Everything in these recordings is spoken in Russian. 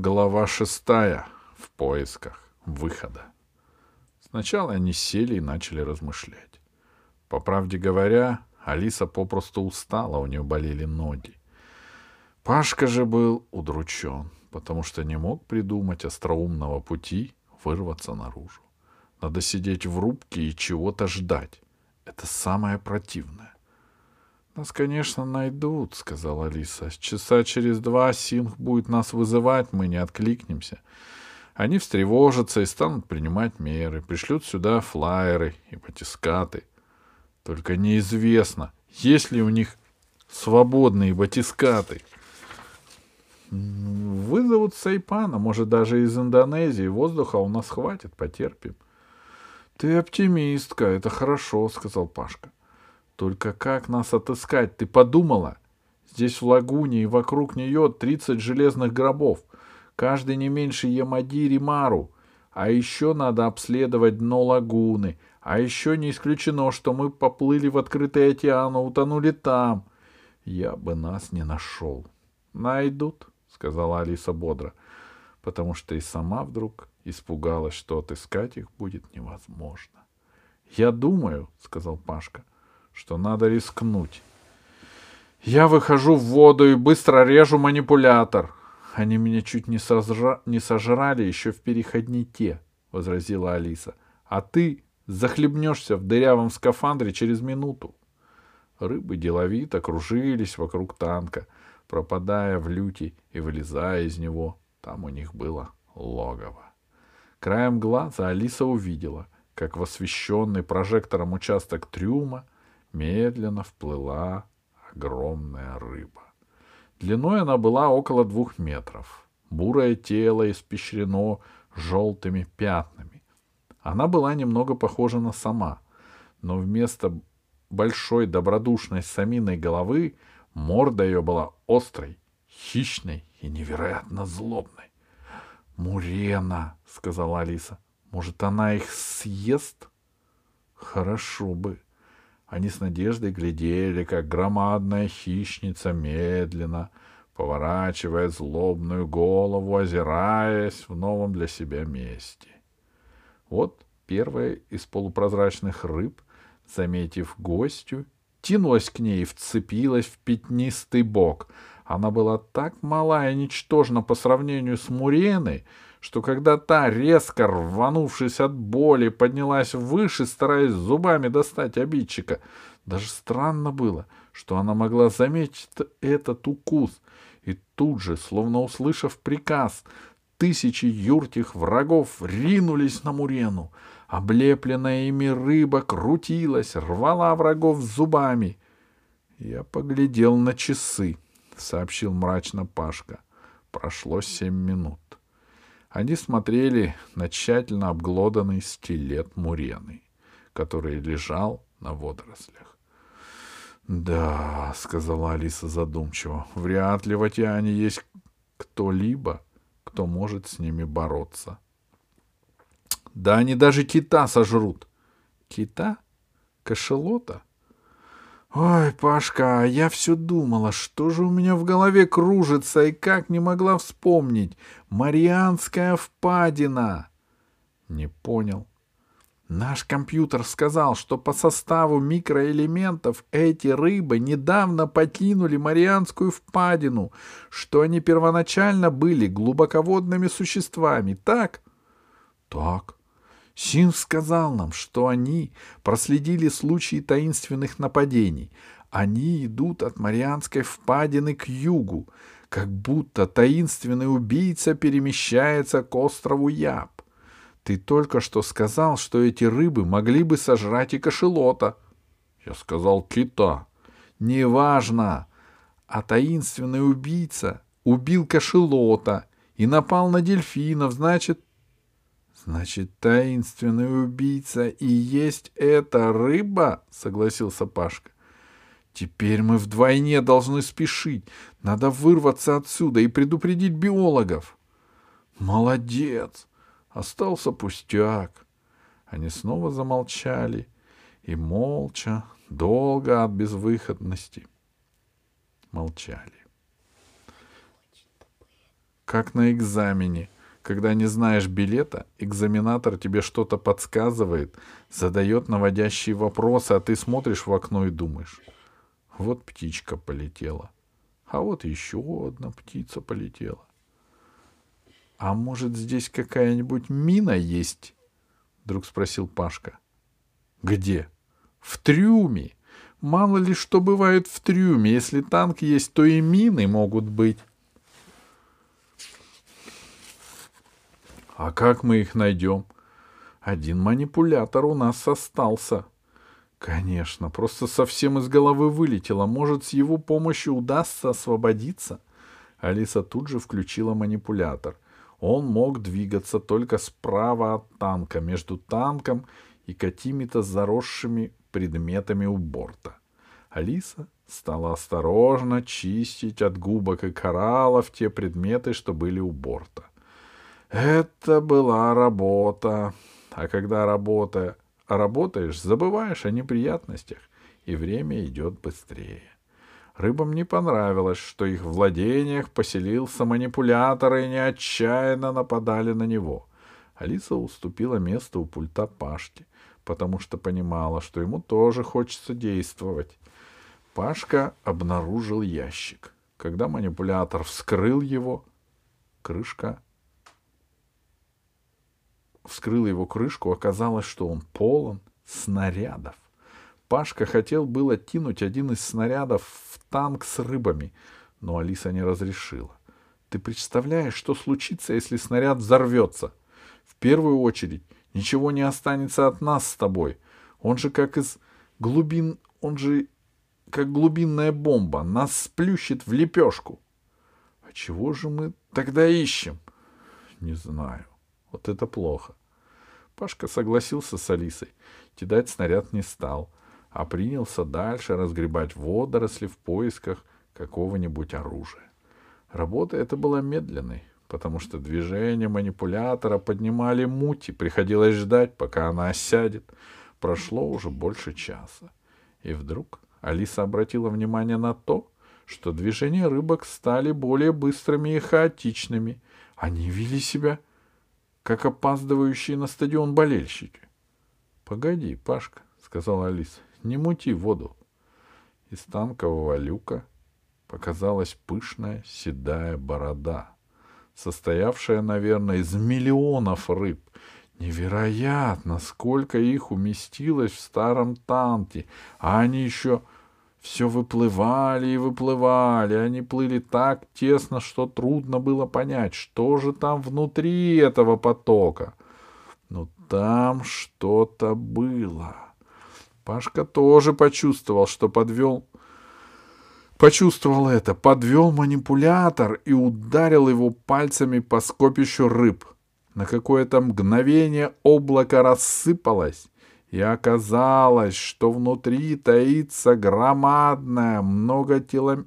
Глава шестая. В поисках выхода. Сначала они сели и начали размышлять. По правде говоря, Алиса попросту устала, у нее болели ноги. Пашка же был удручен, потому что не мог придумать остроумного пути вырваться наружу. Надо сидеть в рубке и чего-то ждать. Это самое противное. «Нас, конечно, найдут», — сказала Алиса. «Часа через два Синг будет нас вызывать, мы не откликнемся. Они встревожатся и станут принимать меры, пришлют сюда флайеры и батискаты. Только неизвестно, есть ли у них свободные батискаты. Вызовут Сайпана, может, даже из Индонезии. Воздуха у нас хватит, потерпим. — Ты оптимистка, это хорошо, — сказал Пашка. — Только как нас отыскать, ты подумала? Здесь в лагуне и вокруг нее тридцать железных гробов. Каждый не меньше Ямадири Мару. А еще надо обследовать дно лагуны. А еще не исключено, что мы поплыли в открытый океан, а утонули там. Я бы нас не нашел. Найдут, — сказала Алиса бодро, потому что и сама вдруг испугалась, что отыскать их будет невозможно. — Я думаю, — сказал Пашка, — что надо рискнуть. Я выхожу в воду и быстро режу манипулятор. Они меня чуть не, сожра... не сожрали еще в переходнике, — возразила Алиса. — А ты захлебнешься в дырявом скафандре через минуту. Рыбы деловито кружились вокруг танка — пропадая в люте и вылезая из него. Там у них было логово. Краем глаза Алиса увидела, как в освещенный прожектором участок трюма медленно вплыла огромная рыба. Длиной она была около двух метров. Бурое тело испещрено желтыми пятнами. Она была немного похожа на сама, но вместо большой добродушной саминой головы Морда ее была острой, хищной и невероятно злобной. «Мурена», — сказала Алиса, — «может, она их съест?» «Хорошо бы». Они с надеждой глядели, как громадная хищница медленно, поворачивая злобную голову, озираясь в новом для себя месте. Вот первая из полупрозрачных рыб, заметив гостю, кинулась к ней и вцепилась в пятнистый бок. Она была так мала и ничтожна по сравнению с Муреной, что когда та, резко рванувшись от боли, поднялась выше, стараясь зубами достать обидчика, даже странно было, что она могла заметить этот укус, и тут же, словно услышав приказ, тысячи юртих врагов ринулись на Мурену — Облепленная ими рыба крутилась, рвала врагов зубами. Я поглядел на часы, — сообщил мрачно Пашка. Прошло семь минут. Они смотрели на тщательно обглоданный стилет Мурены, который лежал на водорослях. — Да, — сказала Алиса задумчиво, — вряд ли в океане есть кто-либо, кто может с ними бороться. — да они даже кита сожрут. Кита? Кошелота? Ой, Пашка, я все думала, что же у меня в голове кружится и как не могла вспомнить. Марианская впадина. Не понял. Наш компьютер сказал, что по составу микроэлементов эти рыбы недавно покинули Марианскую впадину, что они первоначально были глубоководными существами, так? Так. Син сказал нам, что они проследили случаи таинственных нападений. Они идут от Марианской впадины к югу, как будто таинственный убийца перемещается к острову Яб. Ты только что сказал, что эти рыбы могли бы сожрать и кошелота. Я сказал кита. Неважно. А таинственный убийца убил кошелота и напал на дельфинов, значит, Значит, таинственный убийца и есть эта рыба, согласился Пашка. Теперь мы вдвойне должны спешить. Надо вырваться отсюда и предупредить биологов. Молодец! Остался пустяк. Они снова замолчали и молча, долго от безвыходности молчали. как на экзамене. Когда не знаешь билета, экзаменатор тебе что-то подсказывает, задает наводящие вопросы, а ты смотришь в окно и думаешь. Вот птичка полетела. А вот еще одна птица полетела. А может, здесь какая-нибудь мина есть? Вдруг спросил Пашка. Где? В трюме. Мало ли что бывает в трюме. Если танк есть, то и мины могут быть. А как мы их найдем? Один манипулятор у нас остался. Конечно, просто совсем из головы вылетело. Может, с его помощью удастся освободиться? Алиса тут же включила манипулятор. Он мог двигаться только справа от танка, между танком и какими-то заросшими предметами у борта. Алиса стала осторожно чистить от губок и кораллов те предметы, что были у борта. Это была работа. А когда работа, работаешь, забываешь о неприятностях, и время идет быстрее. Рыбам не понравилось, что их владениях поселился манипулятор, и не отчаянно нападали на него. Алиса уступила место у пульта Пашки, потому что понимала, что ему тоже хочется действовать. Пашка обнаружил ящик. Когда манипулятор вскрыл его, крышка вскрыл его крышку, оказалось, что он полон снарядов. Пашка хотел было кинуть один из снарядов в танк с рыбами, но Алиса не разрешила. Ты представляешь, что случится, если снаряд взорвется? В первую очередь, ничего не останется от нас с тобой. Он же как из глубин, он же как глубинная бомба, нас сплющит в лепешку. А чего же мы тогда ищем? Не знаю. Вот это плохо. Пашка согласился с Алисой. Кидать снаряд не стал, а принялся дальше разгребать водоросли в поисках какого-нибудь оружия. Работа эта была медленной, потому что движения манипулятора поднимали муть, и приходилось ждать, пока она осядет. Прошло уже больше часа. И вдруг Алиса обратила внимание на то, что движения рыбок стали более быстрыми и хаотичными. Они вели себя как опаздывающие на стадион болельщики. — Погоди, Пашка, — сказала Алиса, — не мути воду. Из танкового люка показалась пышная седая борода, состоявшая, наверное, из миллионов рыб. Невероятно, сколько их уместилось в старом танке, а они еще все выплывали и выплывали, они плыли так тесно, что трудно было понять, что же там внутри этого потока. Но там что-то было. Пашка тоже почувствовал, что подвел... Почувствовал это, подвел манипулятор и ударил его пальцами по скопищу рыб. На какое-то мгновение облако рассыпалось, и оказалось, что внутри таится громадная многотело...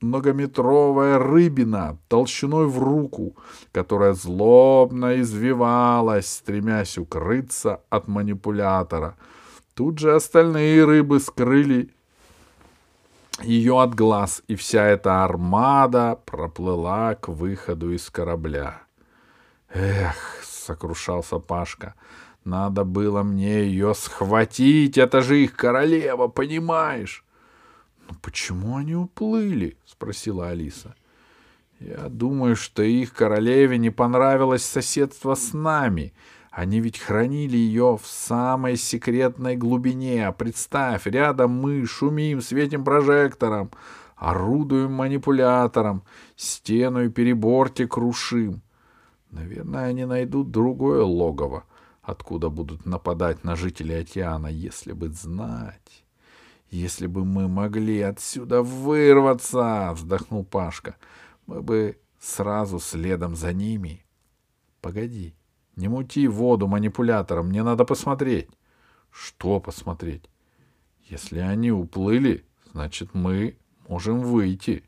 многометровая рыбина толщиной в руку, которая злобно извивалась, стремясь укрыться от манипулятора. Тут же остальные рыбы скрыли ее от глаз, и вся эта армада проплыла к выходу из корабля. «Эх!» — сокрушался Пашка — надо было мне ее схватить, это же их королева, понимаешь? — Ну почему они уплыли? — спросила Алиса. — Я думаю, что их королеве не понравилось соседство с нами. Они ведь хранили ее в самой секретной глубине. Представь, рядом мы шумим, светим прожектором, орудуем манипулятором, стену и переборте крушим. Наверное, они найдут другое логово откуда будут нападать на жителей океана, если бы знать. Если бы мы могли отсюда вырваться, вздохнул Пашка, мы бы сразу следом за ними. Погоди, не мути воду манипулятором, мне надо посмотреть. Что посмотреть? Если они уплыли, значит, мы можем выйти.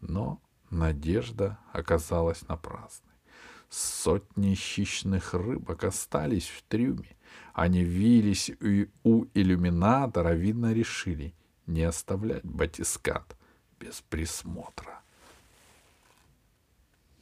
Но надежда оказалась напрасной. Сотни хищных рыбок остались в трюме. Они вились у иллюминатора, видно, решили не оставлять батискат без присмотра.